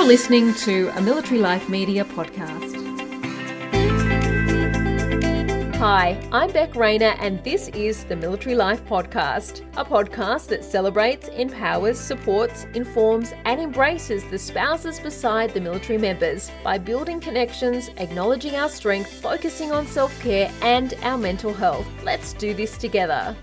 You're listening to a Military Life Media podcast. Hi, I'm Beck Rayner, and this is the Military Life Podcast, a podcast that celebrates, empowers, supports, informs, and embraces the spouses beside the military members by building connections, acknowledging our strength, focusing on self care, and our mental health. Let's do this together.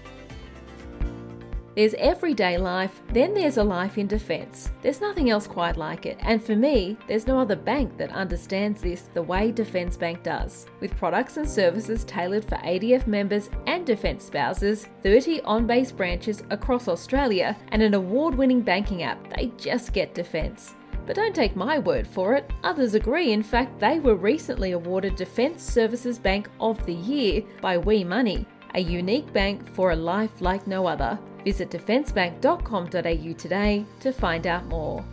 There's everyday life, then there's a life in defence. There's nothing else quite like it, and for me, there's no other bank that understands this the way Defence Bank does. With products and services tailored for ADF members and defence spouses, 30 on base branches across Australia, and an award winning banking app, they just get defence. But don't take my word for it, others agree. In fact, they were recently awarded Defence Services Bank of the Year by We Money, a unique bank for a life like no other. Visit defencebank.com.au today to find out more.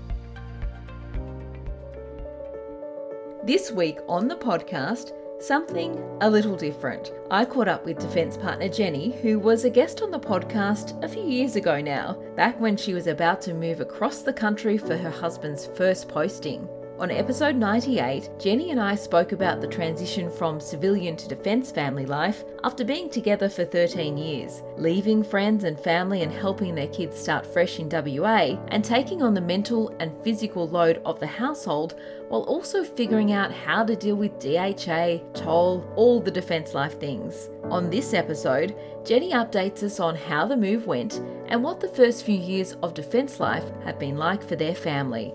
This week on the podcast, something a little different. I caught up with defence partner Jeni, who was a guest on the podcast a few years ago now, back when she was about to move across the country for her husband's first posting. On episode 98, Jeni and I spoke about the transition from civilian to defence family life after being together for 13 years, leaving friends and family and helping their kids start fresh in WA, and taking on the mental and physical load of the household while also figuring out how to deal with DHA, Toll, all the defence life things. On this episode, Jeni updates us on how the move went and what the first few years of defence life have been like for their family.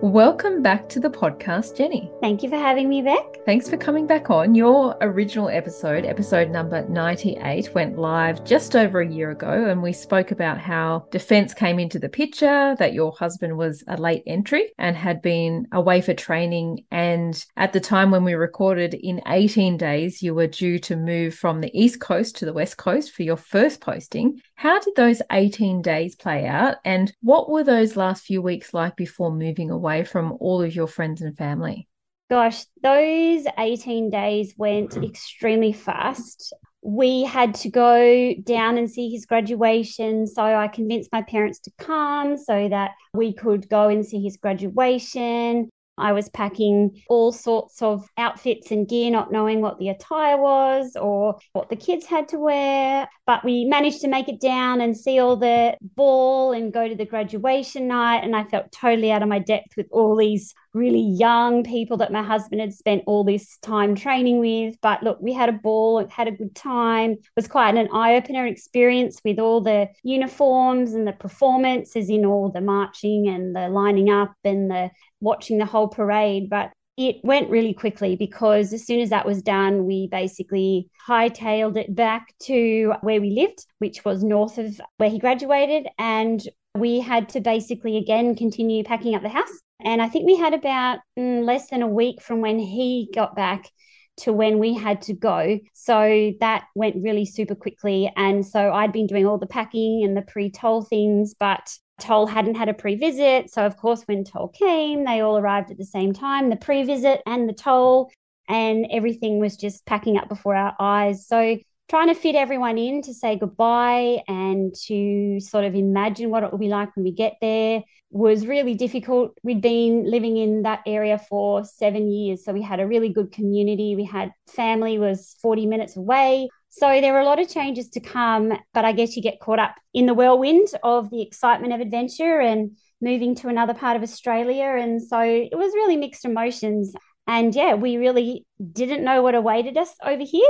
Welcome back to the podcast, Jeni. Thank you for having me back. Thanks for coming back on. Your original episode, episode number 98, went live just over a year ago, and we spoke about how defense came into the picture, that your husband was a late entry and had been away for training. And at the time when we recorded, in 18 days, you were due to move from the East Coast to the West Coast for your first posting. How did those 18 days play out? And what were those last few weeks like before moving away? away from all of your friends and family? Gosh, those 18 days went mm-hmm. extremely fast. We had to go down and see his graduation. So I convinced my parents to come so that we could go and see his graduation. I was packing all sorts of outfits and gear, not knowing what the attire was or what the kids had to wear. But we managed to make it down and see all the ball and go to the graduation night. And I felt totally out of my depth with all these really young people that my husband had spent all this time training with. But look, we had a ball, had a good time. It was quite an eye opener experience with all the uniforms and the performances in all the marching and the lining up and the watching the whole parade. But it went really quickly because as soon as that was done, we basically hightailed it back to where we lived, which was north of where he graduated. And we had to basically again continue packing up the house. And I think we had about mm, less than a week from when he got back to when we had to go. So that went really super quickly. And so I'd been doing all the packing and the pre toll things, but Toll hadn't had a pre visit. So, of course, when Toll came, they all arrived at the same time the pre visit and the Toll, and everything was just packing up before our eyes. So, trying to fit everyone in to say goodbye and to sort of imagine what it will be like when we get there was really difficult. We'd been living in that area for seven years. So we had a really good community. We had family was 40 minutes away. So there were a lot of changes to come, but I guess you get caught up in the whirlwind of the excitement of adventure and moving to another part of Australia. And so it was really mixed emotions. And yeah, we really didn't know what awaited us over here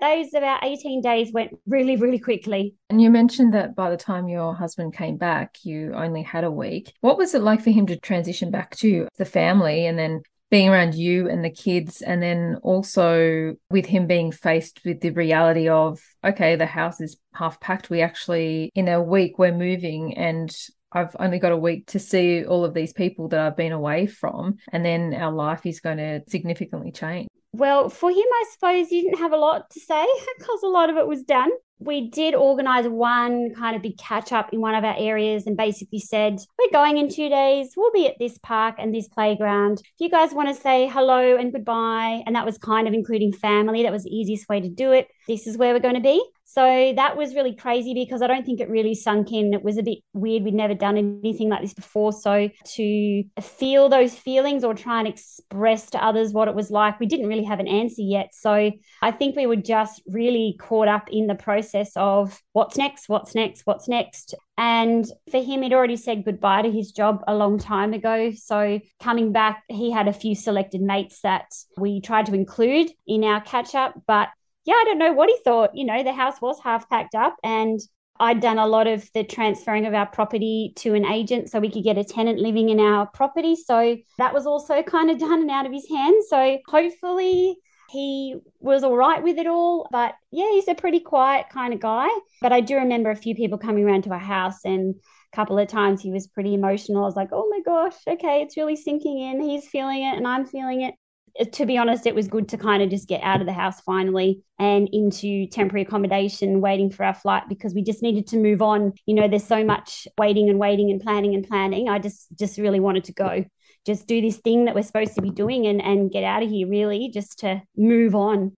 those about 18 days went really, really quickly. And you mentioned that by the time your husband came back, you only had a week. What was it like for him to transition back to the family and then being around you and the kids, and then also with him being faced with the reality of, okay, the house is half packed. We actually, in a week, we're moving and I've only got a week to see all of these people that I've been away from, and then our life is going to significantly change. Well, for him, I suppose you didn't have a lot to say because a lot of it was done. We did organize one kind of big catch up in one of our areas and basically said, We're going in two days. We'll be at this park and this playground. If you guys want to say hello and goodbye, and that was kind of including family, that was the easiest way to do it. This is where we're going to be. So that was really crazy because I don't think it really sunk in. It was a bit weird. We'd never done anything like this before. So to feel those feelings or try and express to others what it was like, we didn't really have an answer yet. So I think we were just really caught up in the process of what's next, what's next, what's next. And for him, he'd already said goodbye to his job a long time ago. So coming back, he had a few selected mates that we tried to include in our catch up, but yeah, I don't know what he thought. You know, the house was half packed up and I'd done a lot of the transferring of our property to an agent so we could get a tenant living in our property. So that was also kind of done and out of his hands. So hopefully he was all right with it all. But yeah, he's a pretty quiet kind of guy. But I do remember a few people coming around to our house and a couple of times he was pretty emotional. I was like, oh my gosh, okay, it's really sinking in. He's feeling it and I'm feeling it to be honest, it was good to kind of just get out of the house finally and into temporary accommodation, waiting for our flight because we just needed to move on. You know, there's so much waiting and waiting and planning and planning. I just just really wanted to go, just do this thing that we're supposed to be doing and and get out of here. Really, just to move on.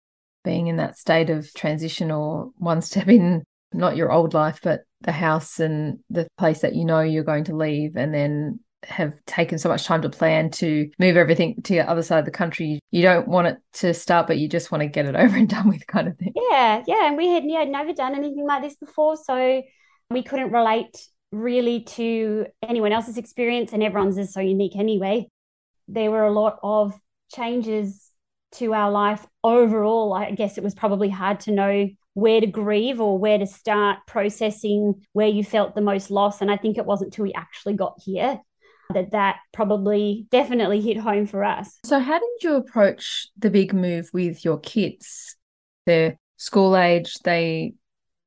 Being in that state of transition or one step in, not your old life, but the house and the place that you know you're going to leave, and then have taken so much time to plan to move everything to the other side of the country. You don't want it to start, but you just want to get it over and done with, kind of thing. Yeah, yeah. And we had yeah never done anything like this before, so we couldn't relate really to anyone else's experience, and everyone's is so unique anyway. There were a lot of changes to our life overall. I guess it was probably hard to know where to grieve or where to start processing where you felt the most loss. And I think it wasn't till we actually got here that that probably definitely hit home for us. So, how did you approach the big move with your kids? They're school age, they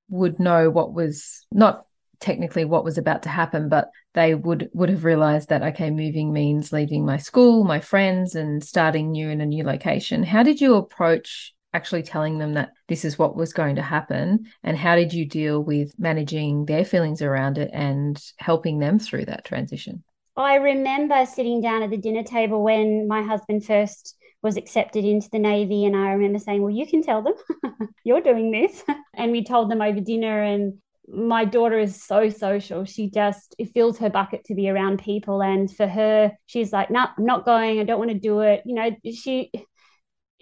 would know what was not technically what was about to happen, but they would would have realized that okay, moving means leaving my school, my friends, and starting new in a new location. How did you approach actually telling them that this is what was going to happen? And how did you deal with managing their feelings around it and helping them through that transition? I remember sitting down at the dinner table when my husband first was accepted into the Navy. And I remember saying, Well, you can tell them you're doing this. and we told them over dinner. And my daughter is so social. She just, it fills her bucket to be around people. And for her, she's like, No, I'm not going. I don't want to do it. You know, she,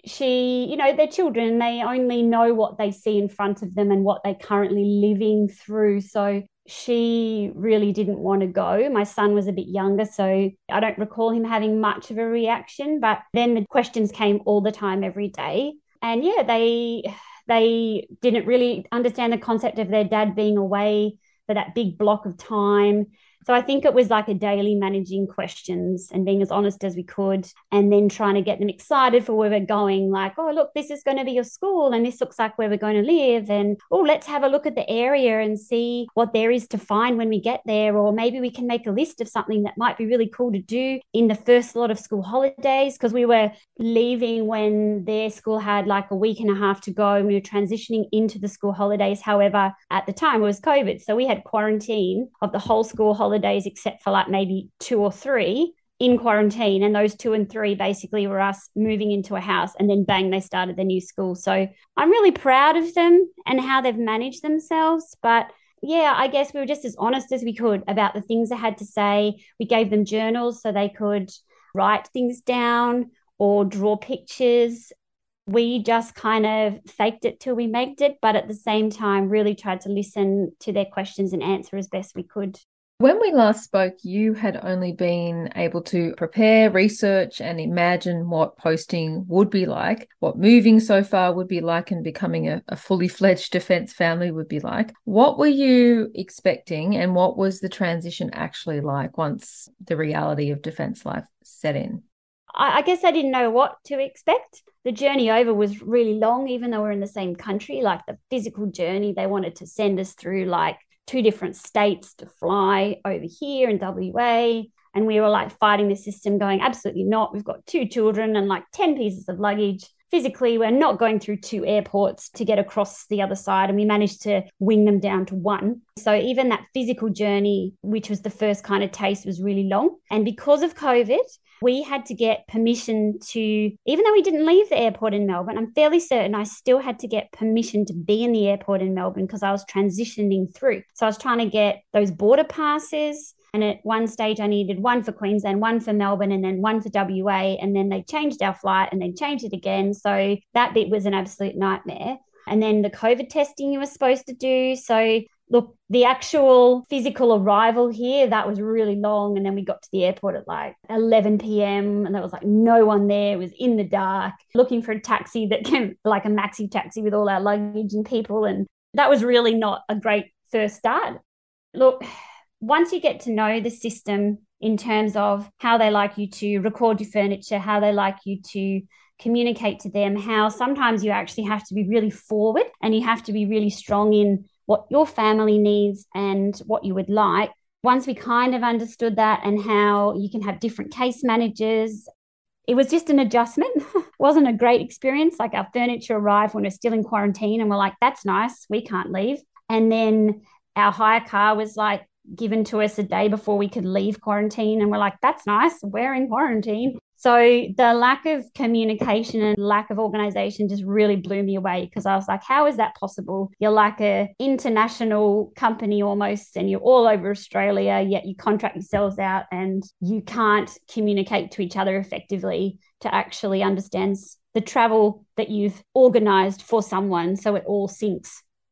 she, you know, they're children. They only know what they see in front of them and what they're currently living through. So she really didn't want to go. My son was a bit younger, so I don't recall him having much of a reaction. But then the questions came all the time, every day. And yeah, they they didn't really understand the concept of their dad being away for that big block of time. So I think it was like a daily managing questions and being as honest as we could, and then trying to get them excited for where we're going. Like, oh, look, this is going to be your school, and this looks like where we're going to live. And oh, let's have a look at the area and see what there is to find when we get there. Or maybe we can make a list of something that might be really cool to do in the first lot of school holidays because we were leaving when their school had like a week and a half to go and we were transitioning into the school holidays. However, at the time it was COVID. So we had quarantine of the whole school holidays, except for like maybe two or three in quarantine. And those two and three basically were us moving into a house. And then bang, they started the new school. So I'm really proud of them and how they've managed themselves. But yeah, I guess we were just as honest as we could about the things they had to say. We gave them journals so they could write things down or draw pictures. We just kind of faked it till we made it, but at the same time, really tried to listen to their questions and answer as best we could. When we last spoke, you had only been able to prepare, research, and imagine what posting would be like, what moving so far would be like, and becoming a, a fully fledged defense family would be like. What were you expecting, and what was the transition actually like once the reality of defense life set in? I guess I didn't know what to expect. The journey over was really long, even though we're in the same country. Like the physical journey, they wanted to send us through like two different states to fly over here in WA. And we were like fighting the system, going, absolutely not. We've got two children and like 10 pieces of luggage. physically we're not going through two airports to get across the other side and we managed to wing them down to one so even that physical journey which was the first kind of taste was really long and because of covid we had to get permission to even though we didn't leave the airport in melbourne i'm fairly certain i still had to get permission to be in the airport in melbourne because i was transitioning through so i was trying to get those border passes and at one stage, I needed one for Queensland, one for Melbourne, and then one for WA. And then they changed our flight and then changed it again. So that bit was an absolute nightmare. And then the COVID testing you were supposed to do. So look, the actual physical arrival here, that was really long. And then we got to the airport at like 11 p.m. and there was like no one there. It was in the dark, looking for a taxi that came like a maxi taxi with all our luggage and people. And that was really not a great first start. Look, once you get to know the system in terms of how they like you to record your furniture, how they like you to communicate to them, how sometimes you actually have to be really forward and you have to be really strong in what your family needs and what you would like. Once we kind of understood that and how you can have different case managers, it was just an adjustment. wasn't a great experience. Like our furniture arrived when we're still in quarantine and we're like, that's nice. We can't leave. And then our hire car was like, given to us a day before we could leave quarantine. And we're like, that's nice. We're in quarantine. So the lack of communication and lack of organization just really blew me away because I was like, how is that possible? You're like a international company almost and you're all over Australia, yet you contract yourselves out and you can't communicate to each other effectively to actually understand the travel that you've organized for someone so it all syncs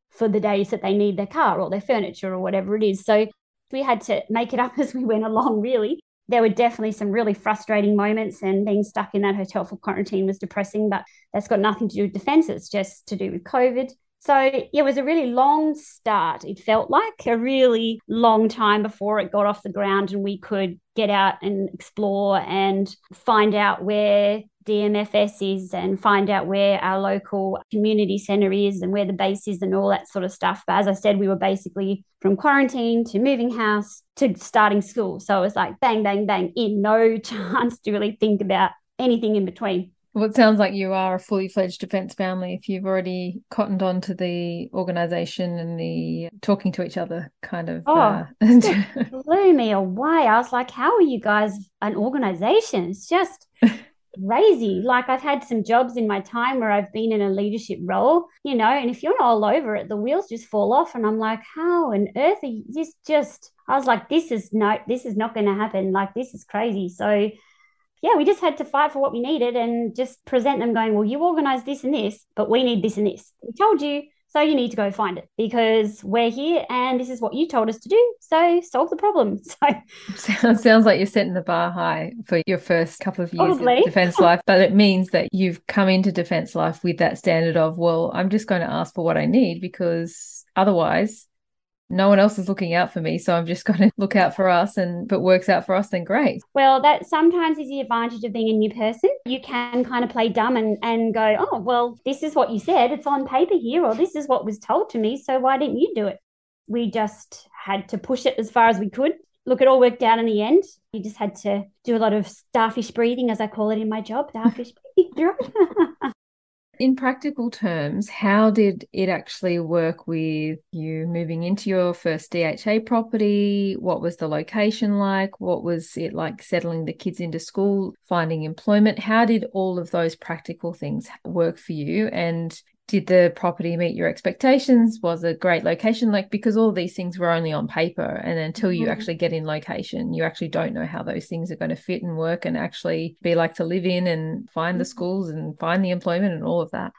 for the days that they need their car or their furniture or whatever it is. So we had to make it up as we went along, really. There were definitely some really frustrating moments, and being stuck in that hotel for quarantine was depressing, but that's got nothing to do with defense. It's just to do with COVID. So it was a really long start. It felt like a really long time before it got off the ground and we could get out and explore and find out where DMFS is and find out where our local community centre is and where the base is and all that sort of stuff. But as I said, we were basically from quarantine to moving house to starting school. So it was like bang, bang, bang, in no chance to really think about anything in between. Well, it sounds like you are a fully fledged defence family if you've already cottoned on to the organisation and the talking to each other kind of. Oh, uh... blew me away. I was like, how are you guys an organisation? It's just crazy. Like I've had some jobs in my time where I've been in a leadership role, you know, and if you're not all over it, the wheels just fall off. And I'm like, how on earth are you just just I was like, this is no, this is not gonna happen. Like this is crazy. So yeah, we just had to fight for what we needed and just present them going, well, you organize this and this, but we need this and this. We told you so you need to go find it because we're here and this is what you told us to do. So solve the problem. So sounds like you're setting the bar high for your first couple of years Probably. of defense life, but it means that you've come into defense life with that standard of, well, I'm just going to ask for what I need because otherwise no one else is looking out for me so i'm just going to look out for us and if it works out for us then great. Well that sometimes is the advantage of being a new person. You can kind of play dumb and, and go oh well this is what you said. It's on paper here or this is what was told to me so why didn't you do it? We just had to push it as far as we could. Look it all worked out in the end. You just had to do a lot of starfish breathing as i call it in my job starfish breathing in practical terms, how did it actually work with you moving into your first DHA property? What was the location like? What was it like settling the kids into school, finding employment? How did all of those practical things work for you? And did the property meet your expectations was a great location like because all these things were only on paper and until you mm-hmm. actually get in location you actually don't know how those things are going to fit and work and actually be like to live in and find the mm-hmm. schools and find the employment and all of that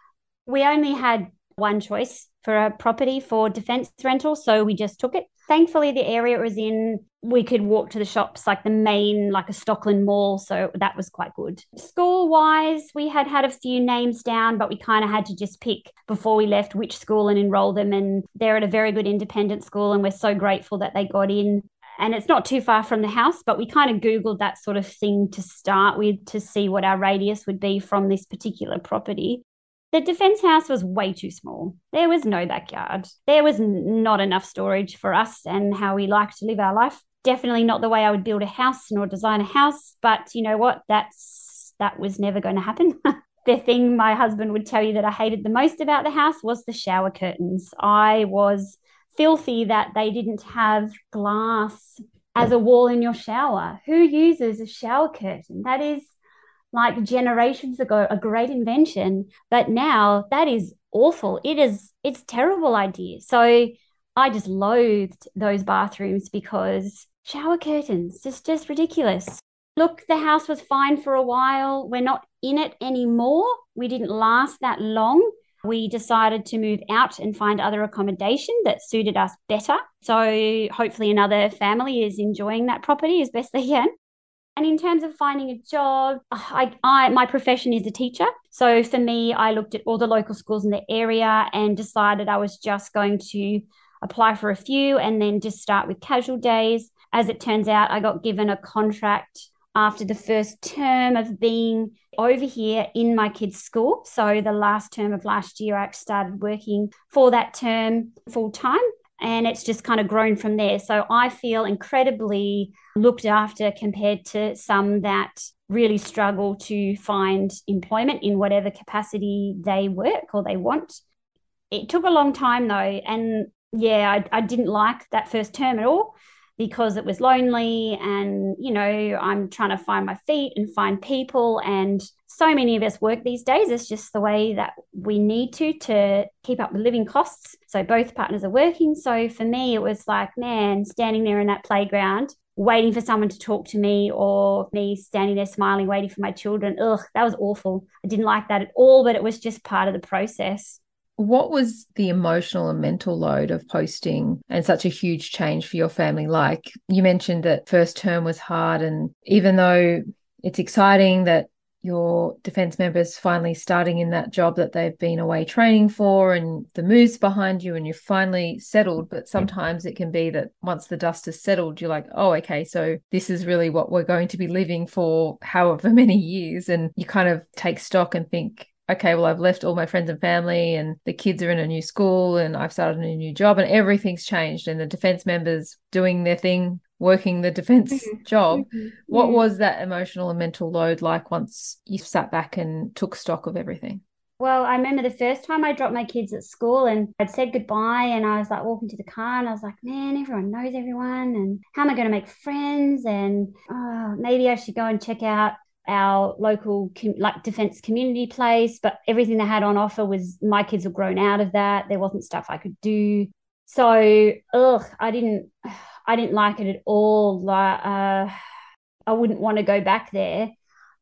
we only had one choice for a property for defense rental so we just took it. Thankfully the area it was in we could walk to the shops like the main like a stockland mall so that was quite good. School wise we had had a few names down but we kind of had to just pick before we left which school and enroll them and they're at a very good independent school and we're so grateful that they got in. And it's not too far from the house but we kind of googled that sort of thing to start with to see what our radius would be from this particular property the defense house was way too small. There was no backyard. There was not enough storage for us and how we like to live our life. Definitely not the way I would build a house nor design a house, but you know what? That's that was never going to happen. the thing my husband would tell you that I hated the most about the house was the shower curtains. I was filthy that they didn't have glass as a wall in your shower. Who uses a shower curtain? That is like generations ago a great invention, but now that is awful. It is it's terrible idea. So I just loathed those bathrooms because shower curtains just just ridiculous. Look, the house was fine for a while. We're not in it anymore. We didn't last that long. We decided to move out and find other accommodation that suited us better. So hopefully another family is enjoying that property as best they can. And in terms of finding a job, I, I, my profession is a teacher. So for me, I looked at all the local schools in the area and decided I was just going to apply for a few and then just start with casual days. As it turns out, I got given a contract after the first term of being over here in my kids' school. So the last term of last year, I started working for that term full time. And it's just kind of grown from there. So I feel incredibly looked after compared to some that really struggle to find employment in whatever capacity they work or they want. It took a long time though. And yeah, I, I didn't like that first term at all because it was lonely and you know i'm trying to find my feet and find people. And so many of us work these days. It's just the way that we need to to keep up with living costs. So both partners are working. So for me it was like man standing there in that playground waiting for someone to talk to me or me standing there smiling waiting for my children. Ugh that was awful. I didn't like that at all but it was just part of the process what was the emotional and mental load of posting and such a huge change for your family like? You mentioned that first term was hard, and even though it's exciting that your defense members finally starting in that job that they've been away training for and the moves behind you and you're finally settled but sometimes it can be that once the dust has settled you're like oh okay so this is really what we're going to be living for however many years and you kind of take stock and think okay, well, I've left all my friends and family, and the kids are in a new school, and I've started a new job, and everything's changed, and the defense members doing their thing, working the defense mm-hmm. job. Mm-hmm. What mm-hmm. was that emotional and mental load like once you sat back and took stock of everything? Well, I remember the first time I dropped my kids at school and I'd said goodbye and I was like walking to the car and I was like, man, everyone knows everyone and how am I going to make friends? And oh, maybe I should go and check out our local com- like defense community place but everything they had on offer was my kids were grown out of that. There wasn't stuff i could do. So ugh i didn't i didn't like it at all. Like uh, i wouldn't want to go back there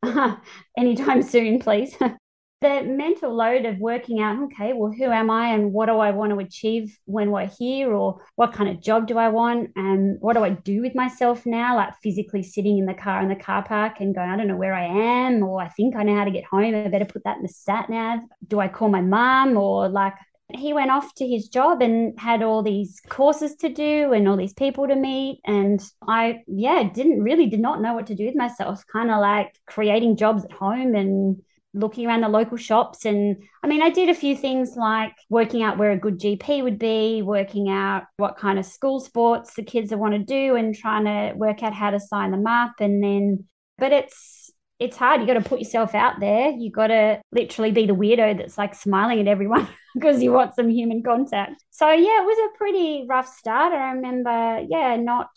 anytime soon please the mental load of working out okay well who am i and what do i want to achieve when we're here or what kind of job do i want and what do i do with myself now like physically sitting in the car in the car park and going i don't know where i am or i think i know how to get home i better put that in the sat nav. Do i call my mom or like he went off to his job and had all these courses to do and all these people to meet and i yeah didn't really did not know what to do with myself kind of like creating jobs at home and looking around the local shops. And I mean, I did a few things like working out where a good GP would be, working out what kind of school sports the kids want to do, and trying to work out how to sign them up. And then, but it's, it's hard. You got to put yourself out there. You got to literally be the weirdo that's like smiling at everyone because you want some human contact. So yeah, it was a pretty rough start. I remember, yeah, not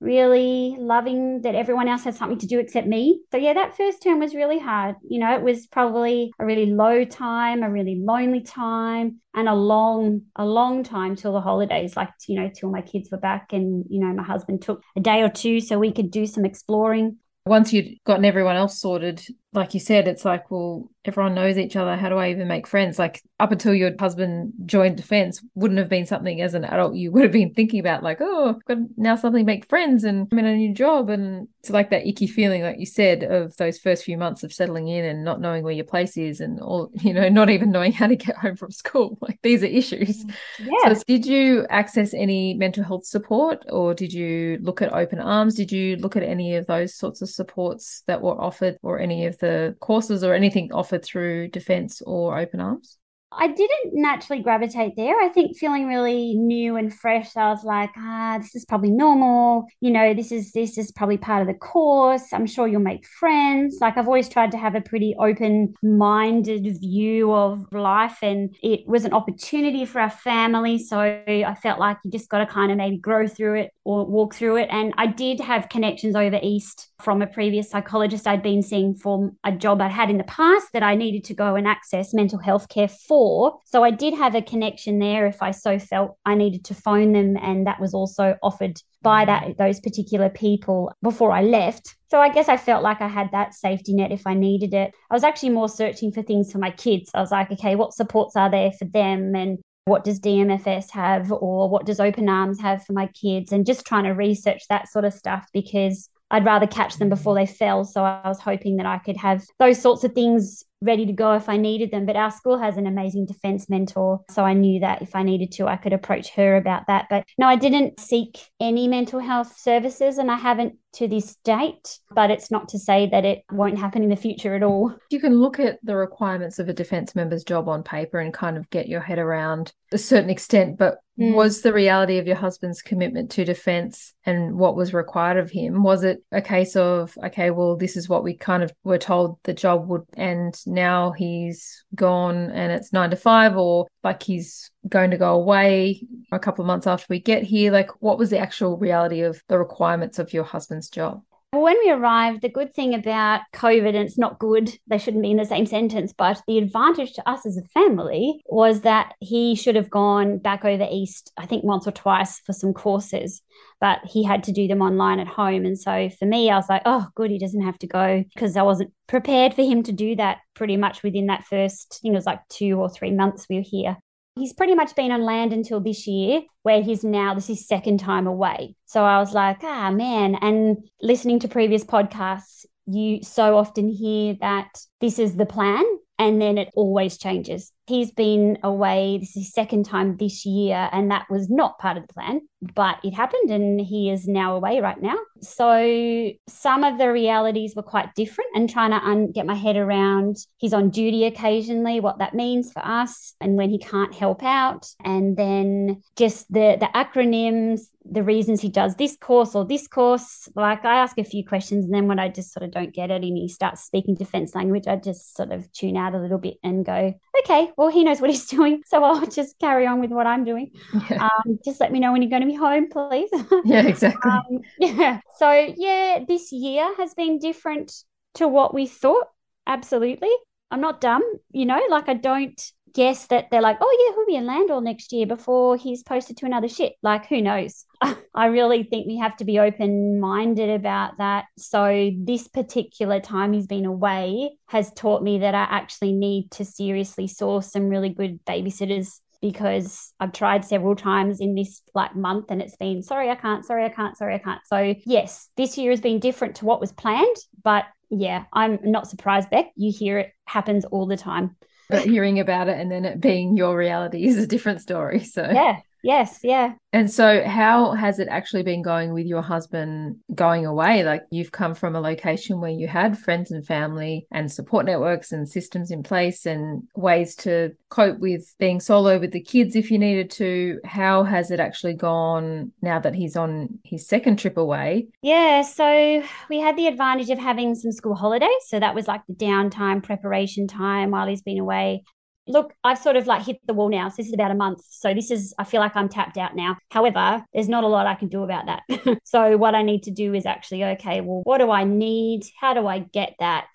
really loving that everyone else has something to do except me. So yeah, that first term was really hard. You know, it was probably a really low time, a really lonely time, and a long, a long time till the holidays, like you know, till my kids were back and you know, my husband took a day or two so we could do some exploring. Once you'd gotten everyone else sorted, like you said, it's like, well, everyone knows each other. How do I even make friends? Like up until your husband joined defense, wouldn't have been something as an adult you would have been thinking about, like, oh, I've got now suddenly make friends and I'm in a new job. And it's like that icky feeling, like you said, of those first few months of settling in and not knowing where your place is and all, you know, not even knowing how to get home from school. Like these are issues. Mm, yeah. So did you access any mental health support or did you look at open arms? Did you look at any of those sorts of supports that were offered or any of the courses or anything offered through Defence or Open Arms? I didn't naturally gravitate there. I think feeling really new and fresh, I was like, ah, this is probably normal. You know, this is this is probably part of the course. I'm sure you'll make friends. Like I've always tried to have a pretty open-minded view of life and it was an opportunity for our family. So I felt like you just got to kind of maybe grow through it or walk through it. And I did have connections over East from a previous psychologist I'd been seeing for a job I'd had in the past that I needed to go and access mental health care for. So I did have a connection there if I so felt I needed to phone them. And that was also offered by that those particular people before I left. So I guess I felt like I had that safety net if I needed it. I was actually more searching for things for my kids. I was like, okay, what supports are there for them? And what does DMFS have or what does Open Arms have for my kids? And just trying to research that sort of stuff because I'd rather catch them before they fell. So I was hoping that I could have those sorts of things ready to go if I needed them. But our school has an amazing defense mentor. So I knew that if I needed to, I could approach her about that. But no, I didn't seek any mental health services and I haven't to this date, but it's not to say that it won't happen in the future at all. You can look at the requirements of a defence member's job on paper and kind of get your head around a certain extent, but mm. was the reality of your husband's commitment to defence and what was required of him? Was it a case of, okay, well, this is what we kind of were told the job would, and now he's gone and it's nine to five, or like he's going to go away a couple of months after we get here? Like, what was the actual reality of the requirements of your husband's job? Well, when we arrived, the good thing about COVID, and it's not good, they shouldn't be in the same sentence, but the advantage to us as a family was that he should have gone back over east, I think once or twice for some courses, but he had to do them online at home. And so for me, I was like, oh, good, he doesn't have to go because I wasn't prepared for him to do that pretty much within that first, I think it was like two or three months we were here. He's pretty much been on land until this year, where he's now, this is second time away. So I was like, ah, man. And listening to previous podcasts, you so often hear that this is the plan and then it always changes. He's been away, this is his second time this year, and that was not part of the plan but it happened and he is now away right now. So some of the realities were quite different and trying to un- get my head around he's on duty occasionally, what that means for us and when he can't help out. And then just the, the acronyms, the reasons he does this course or this course. Like I ask a few questions and then when I just sort of don't get it and he starts speaking defense language, I just sort of tune out a little bit and go, okay, well, he knows what he's doing. So I'll just carry on with what I'm doing. Yeah. Um, just let me know when you're going to be home, please. Yeah, exactly. um, yeah. So, yeah, this year has been different to what we thought. Absolutely. I'm not dumb, you know, like I don't guess that they're like, oh, yeah, he'll be in land all next year before he's posted to another ship. Like, who knows? I really think we have to be open minded about that. So, this particular time he's been away has taught me that I actually need to seriously source some really good babysitters because I've tried several times in this like month and it's been sorry I can't sorry I can't sorry I can't so yes this year has been different to what was planned but yeah I'm not surprised Beck you hear it happens all the time but hearing about it and then it being your reality is a different story so. Yeah Yes, yeah. And so, how has it actually been going with your husband going away? Like, you've come from a location where you had friends and family and support networks and systems in place and ways to cope with being solo with the kids if you needed to. How has it actually gone now that he's on his second trip away? Yeah, so we had the advantage of having some school holidays. So, that was like the downtime, preparation time while he's been away look, I've sort of like hit the wall now. So this is about a month. So this is, I feel like I'm tapped out now. However, there's not a lot I can do about that. so what I need to do is actually, okay, well, what do I need? How do I get that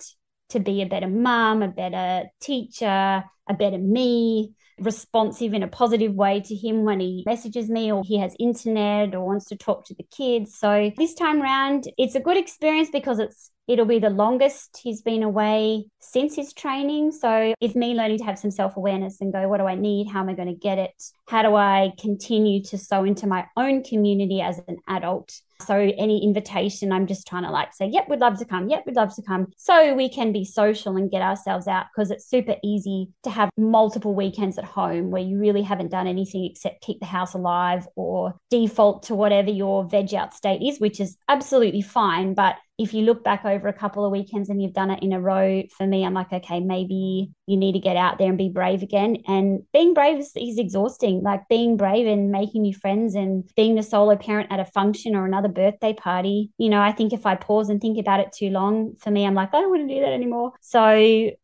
to be a better mum, a better teacher, a better me? Responsive in a positive way to him when he messages me or he has internet or wants to talk to the kids. So this time round, it's a good experience because it's It'll be the longest he's been away since his training. So it's me learning to have some self awareness and go, what do I need? How am I going to get it? How do I continue to sow into my own community as an adult? So any invitation, I'm just trying to like say, yep, we'd love to come. Yep, we'd love to come. So we can be social and get ourselves out because it's super easy to have multiple weekends at home where you really haven't done anything except keep the house alive or default to whatever your veg out state is, which is absolutely fine. But if you look back over a couple of weekends and you've done it in a row, for me, I'm like, okay, maybe you need to get out there and be brave again. And being brave is, is exhausting. Like being brave and making new friends and being the solo parent at a function or another birthday party. You know, I think if I pause and think about it too long, for me, I'm like, I don't want to do that anymore. So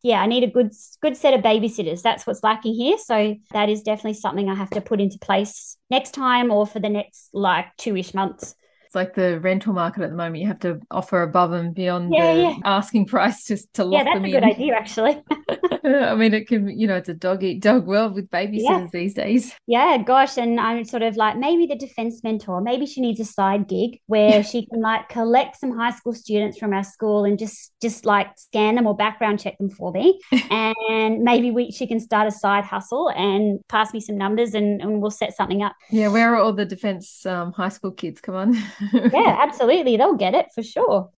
yeah, I need a good good set of babysitters. That's what's lacking here. So that is definitely something I have to put into place next time or for the next like two-ish months it's like the rental market at the moment. You have to offer above and beyond yeah, the yeah. asking price just to lock yeah, them in. Yeah, that's a good idea, actually. I mean, it can, you know, it's a dog eat dog world with babysitters yeah. these days. Yeah, gosh. And I'm sort of like, maybe the defense mentor, maybe she needs a side gig where she can like collect some high school students from our school and just, just like scan them or background check them for me. and maybe we, she can start a side hustle and pass me some numbers and, and we'll set something up. Yeah. Where are all the defense um, high school kids? Come on. Yeah, absolutely. They'll get it for sure.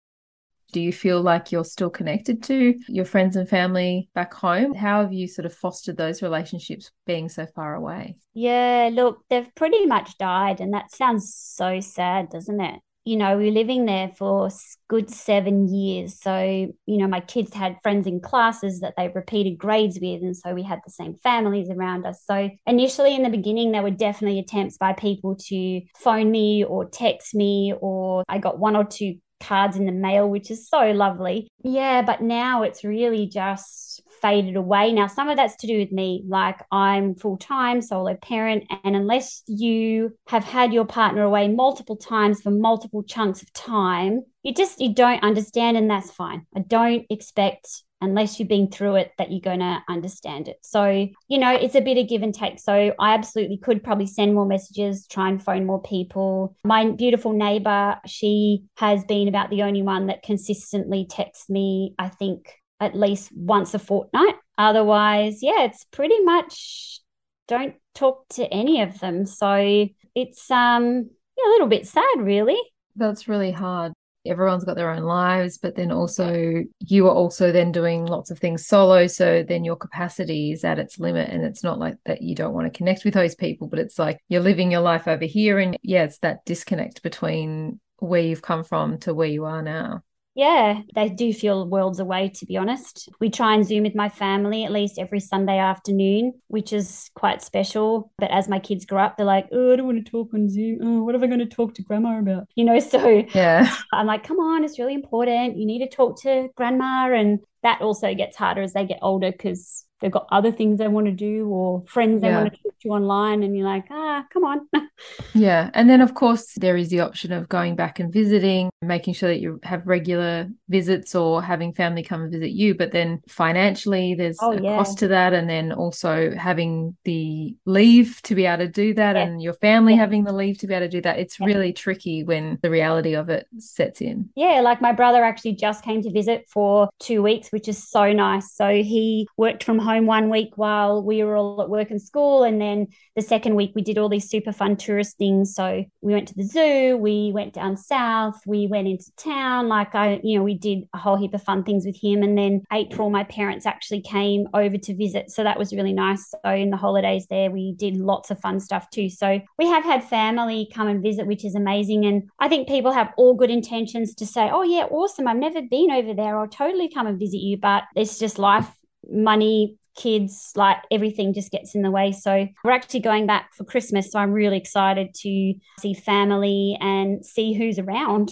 Do you feel like you're still connected to your friends and family back home? How have you sort of fostered those relationships being so far away? Yeah, look, they've pretty much died. And that sounds so sad, doesn't it? You know, we were living there for good seven years. So, you know, my kids had friends in classes that they repeated grades with. And so we had the same families around us. So, initially in the beginning, there were definitely attempts by people to phone me or text me, or I got one or two cards in the mail, which is so lovely. Yeah, but now it's really just faded away. Now, some of that's to do with me, like I'm full time solo parent, and unless you have had your partner away multiple times for multiple chunks of time, you just you don't understand, and that's fine. I don't expect unless you've been through it that you're going to understand it. So, you know, it's a bit of give and take. So, I absolutely could probably send more messages, try and phone more people. My beautiful neighbor, she has been about the only one that consistently texts me, I think, at least once a fortnight. Otherwise, yeah, it's pretty much don't talk to any of them. So, it's um a little bit sad, really. That's really hard everyone's got their own lives but then also you are also then doing lots of things solo so then your capacity is at its limit and it's not like that you don't want to connect with those people but it's like you're living your life over here and yeah it's that disconnect between where you've come from to where you are now yeah, they do feel worlds away, to be honest. We try and Zoom with my family at least every Sunday afternoon, which is quite special. But as my kids grow up, they're like, oh, I don't want to talk on Zoom. Oh, what am I going to talk to grandma about? You know, so yeah, I'm like, come on, it's really important. You need to talk to grandma. And that also gets harder as they get older because they've got other things they want to do or friends they yeah. want to talk to online and you're like ah come on yeah and then of course there is the option of going back and visiting making sure that you have regular visits or having family come and visit you but then financially there's oh, a yeah. cost to that and then also having the leave to be able to do that yeah. and your family having the leave to be able to do that it's really tricky when the reality of it sets in yeah like my brother actually just came to visit for two weeks which is so nice so he worked from home home one week while we were all at work and school. And then the second week, we did all these super fun tourist things. So we went to the zoo, we went down south, we went into town. Like I, you know, we did a whole heap of fun things with him. And then April, my parents actually came over to visit. So that was really nice. So in the holidays there, we did lots of fun stuff too. So we have had family come and visit, which is amazing. And I think people have all good intentions to say, oh, yeah, awesome. I've never been over there. I'll totally come and visit you. But it's just life money kids, like everything just gets in the way. So we're actually going back for Christmas. So I'm really excited to see family and see who's around.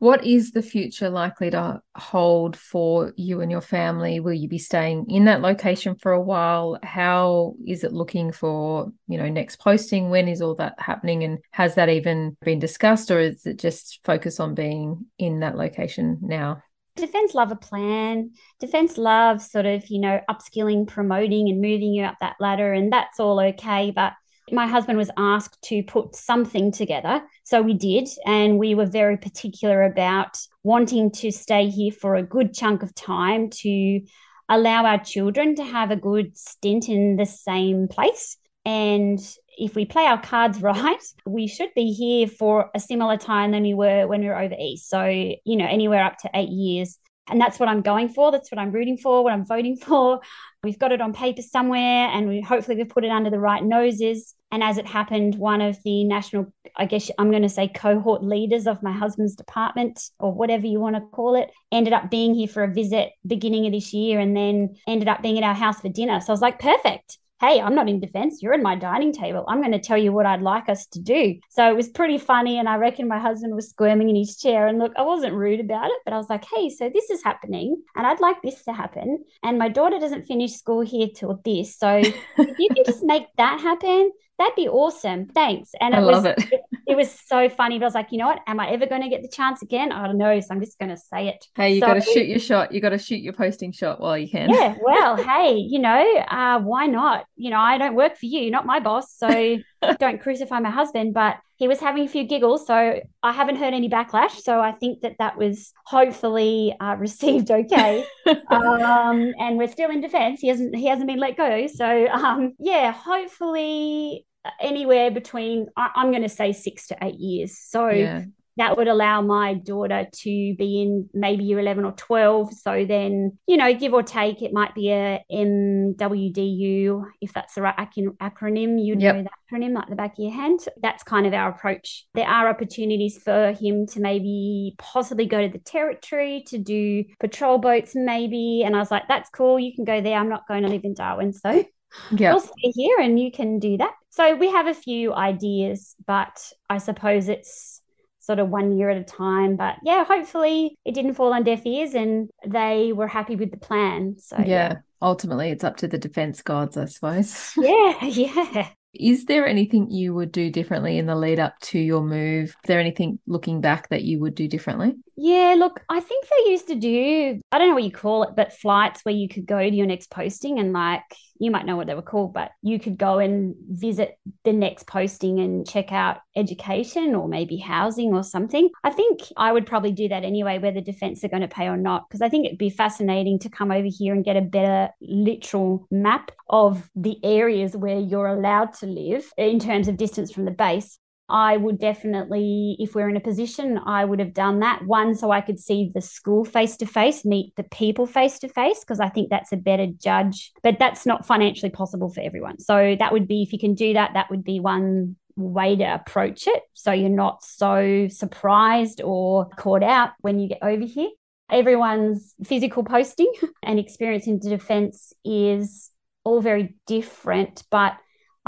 What is the future likely to hold for you and your family? Will you be staying in that location for a while? How is it looking for, you know, next posting? When is all that happening? And has that even been discussed or is it just focus on being in that location now? Defense love a plan. Defense loves sort of, you know, upskilling, promoting, and moving you up that ladder. And that's all okay. But my husband was asked to put something together. So we did. And we were very particular about wanting to stay here for a good chunk of time to allow our children to have a good stint in the same place. And if we play our cards right, we should be here for a similar time than we were when we were over east. So, you know, anywhere up to eight years. And that's what I'm going for. That's what I'm rooting for, what I'm voting for. We've got it on paper somewhere and we hopefully we've put it under the right noses. And as it happened, one of the national, I guess I'm going to say cohort leaders of my husband's department or whatever you want to call it, ended up being here for a visit beginning of this year and then ended up being at our house for dinner. So I was like, perfect hey, I'm not in defense. You're in my dining table. I'm going to tell you what I'd like us to do. So it was pretty funny. And I reckon my husband was squirming in his chair. And look, I wasn't rude about it, but I was like, hey, so this is happening. And I'd like this to happen. And my daughter doesn't finish school here till this. So if you can just make that happen, that'd be awesome. Thanks. And it I was, it. it. it. was so funny. But I was like, you know what? Am I ever going to get the chance again? I don't know. So I'm just going to say it. Hey, you so, got to shoot your shot. You got to shoot your posting shot while you can. Yeah. Well, hey, you know, uh, why not? You know, I don't work for you, not my boss. So don't crucify my husband. But he was having a few giggles. So I haven't heard any backlash. So I think that that was hopefully uh, received okay. um, and we're still in defense. He hasn't, he hasn't been let go. So um, yeah, hopefully anywhere between I, am going to say six to eight years. So yeah. that would allow my daughter to be in maybe year 11 or 12. So then, you know, give or take, it might be a MWDU, if that's the right acronym, you yep. know that acronym like the back of your hand. That's kind of our approach. There are opportunities for him to maybe possibly go to the territory to do patrol boats, maybe. And I was like, that's cool. You can go there. I'm not going to live in Darwin. So yeah. we'll stay here and you can do that. So we have a few ideas, but I suppose it's sort of one year at a time. But yeah, hopefully it didn't fall on deaf ears and they were happy with the plan. So yeah, yeah. ultimately it's up to the defense gods, I suppose. Yeah, yeah. Is there anything you would do differently in the lead up to your move? Is there anything looking back that you would do differently? Yeah, look, I think they used to do, I don't know what you call it, but flights where you could go to your next posting and like you might know what they were called, but you could go and visit the next posting and check out education or maybe housing or something. I think I would probably do that anyway, whether defense are going to pay or not, because I think it'd be fascinating to come over here and get a better literal map of the areas where you're allowed to live in terms of distance from the base. I would definitely, if we're in a position, I would have done that. One, so I could see the school face to face, meet the people face to face, because I think that's a better judge. But that's not financially possible for everyone. So that would be, if you can do that, that would be one way to approach it. So you're not so surprised or caught out when you get over here. Everyone's physical posting and experience into defense is all very different, but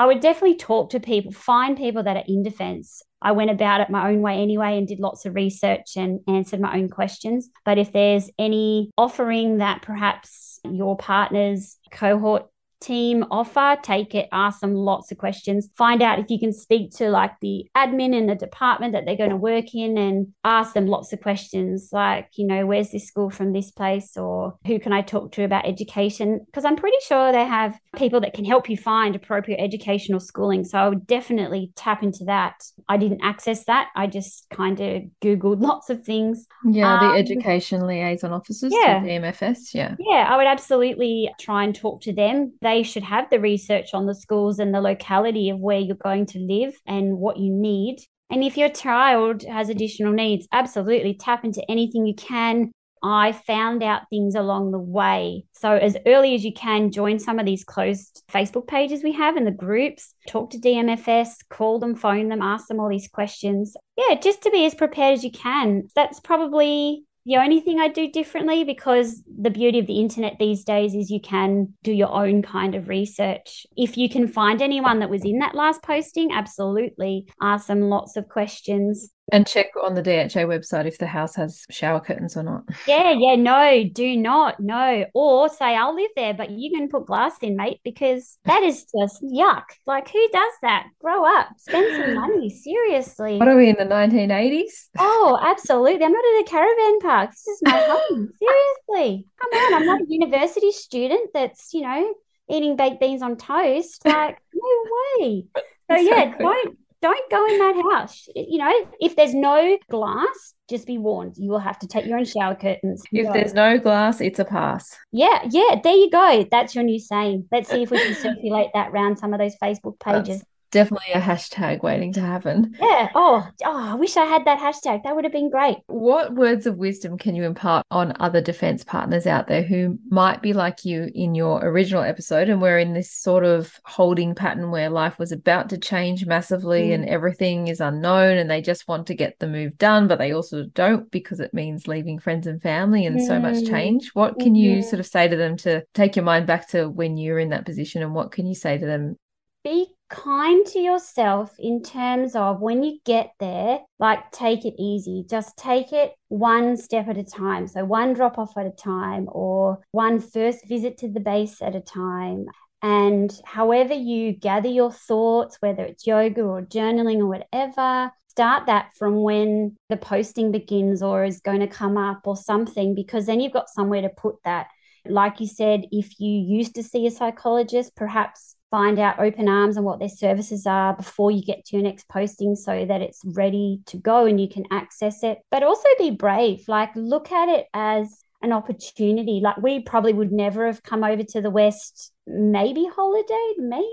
I would definitely talk to people, find people that are in defense. I went about it my own way anyway and did lots of research and answered my own questions. But if there's any offering that perhaps your partner's cohort team offer, take it, ask them lots of questions, find out if you can speak to like the admin in the department that they're going to work in and ask them lots of questions like, you know, where's this school from this place or who can I talk to about education? Because I'm pretty sure they have people that can help you find appropriate educational schooling. So I would definitely tap into that. I didn't access that. I just kind of Googled lots of things. Yeah, the um, education liaison officers, yeah. the DMFS. Yeah. Yeah, I would absolutely try and talk to them. They they should have the research on the schools and the locality of where you're going to live and what you need. And if your child has additional needs, absolutely tap into anything you can. I found out things along the way. So, as early as you can, join some of these closed Facebook pages we have in the groups, talk to DMFS, call them, phone them, ask them all these questions. Yeah, just to be as prepared as you can. That's probably the only thing I do differently because the beauty of the internet these days is you can do your own kind of research. If you can find anyone that was in that last posting, absolutely ask them lots of questions. And check on the DHA website if the house has shower curtains or not. Yeah, yeah, no, do not, no. Or say, I'll live there, but you can put glass in, mate, because that is just yuck. Like, who does that? Grow up, spend some money, seriously. What are we in the 1980s? Oh, absolutely. I'm not at a caravan park. This is my home. Seriously. Come on, I'm not a university student that's, you know, eating baked beans on toast. Like, no way. So, yeah, don't don't go in that house. You know, if there's no glass, just be warned. You will have to take your own shower curtains. If go. there's no glass, it's a pass. Yeah, yeah, there you go. That's your new saying. Let's see if we can circulate that around some of those Facebook pages. Definitely a hashtag waiting to happen. Yeah. Oh, oh, I wish I had that hashtag. That would have been great. What words of wisdom can you impart on other defense partners out there who might be like you in your original episode and we're in this sort of holding pattern where life was about to change massively mm. and everything is unknown and they just want to get the move done, but they also don't because it means leaving friends and family and mm. so much mm. change. What can mm-hmm. you sort of say to them to take your mind back to when you're in that position and what can you say to them? Be kind to yourself in terms of when you get there, like take it easy. Just take it one step at a time. So, one drop off at a time, or one first visit to the base at a time. And however you gather your thoughts, whether it's yoga or journaling or whatever, start that from when the posting begins or is going to come up or something, because then you've got somewhere to put that. Like you said, if you used to see a psychologist, perhaps find out open arms and what their services are before you get to your next posting so that it's ready to go and you can access it. But also be brave, like look at it as an opportunity. Like we probably would never have come over to the West, maybe holiday, maybe,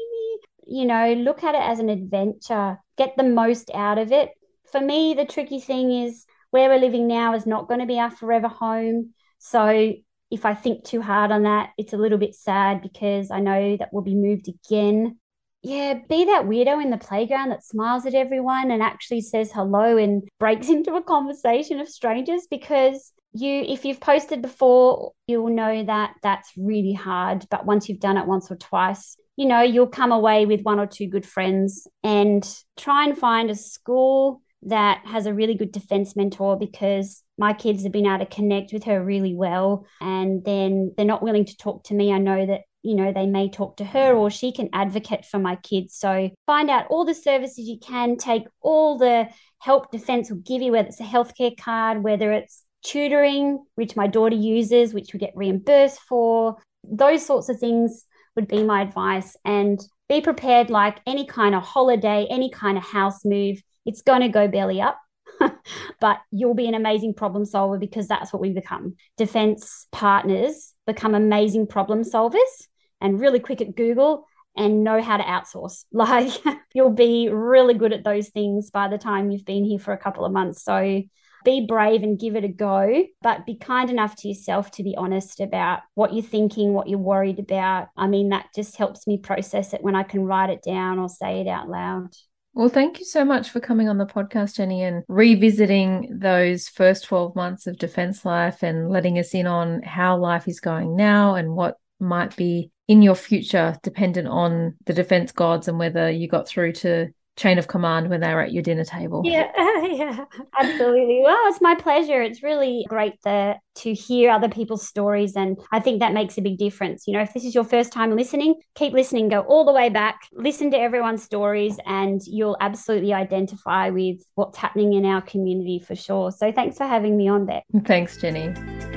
you know, look at it as an adventure, get the most out of it. For me, the tricky thing is where we're living now is not going to be our forever home. So if I think too hard on that, it's a little bit sad because I know that we'll be moved again. Yeah, be that weirdo in the playground that smiles at everyone and actually says hello and breaks into a conversation of strangers because you if you've posted before, you'll know that that's really hard, but once you've done it once or twice, you know, you'll come away with one or two good friends and try and find a school that has a really good defense mentor because my kids have been able to connect with her really well. And then they're not willing to talk to me. I know that you know they may talk to her or she can advocate for my kids. So find out all the services you can. Take all the help defense will give you whether it's a healthcare card whether it's tutoring which my daughter uses which we get reimbursed for. Those sorts of things would be my advice. And be prepared like any kind of holiday any kind of house move it's going to go belly up. but you'll be an amazing problem solver because that's what we become. Defense partners become amazing problem solvers and really quick at Google and know how to outsource. Like you'll be really good at those things by the time you've been here for a couple of months. So be brave and give it a go, but be kind enough to yourself to be honest about what you're thinking, what you're worried about. I mean, that just helps me process it when I can write it down or say it out loud. Well, thank you so much for coming on the podcast, Jeni, and revisiting those first 12 months of defense life and letting us in on how life is going now and what might be in your future dependent on the defense gods and whether you got through to chain of command when they were at your dinner table. Yeah, yeah, absolutely. Well, it's my pleasure. It's really great to to hear other people's stories, and I think that makes a big difference. You know, if this is your first time listening, keep listening. Go all the way back, listen to everyone's stories, and you'll absolutely identify with what's happening in our community for sure. So, thanks for having me on, there. Thanks, Jeni.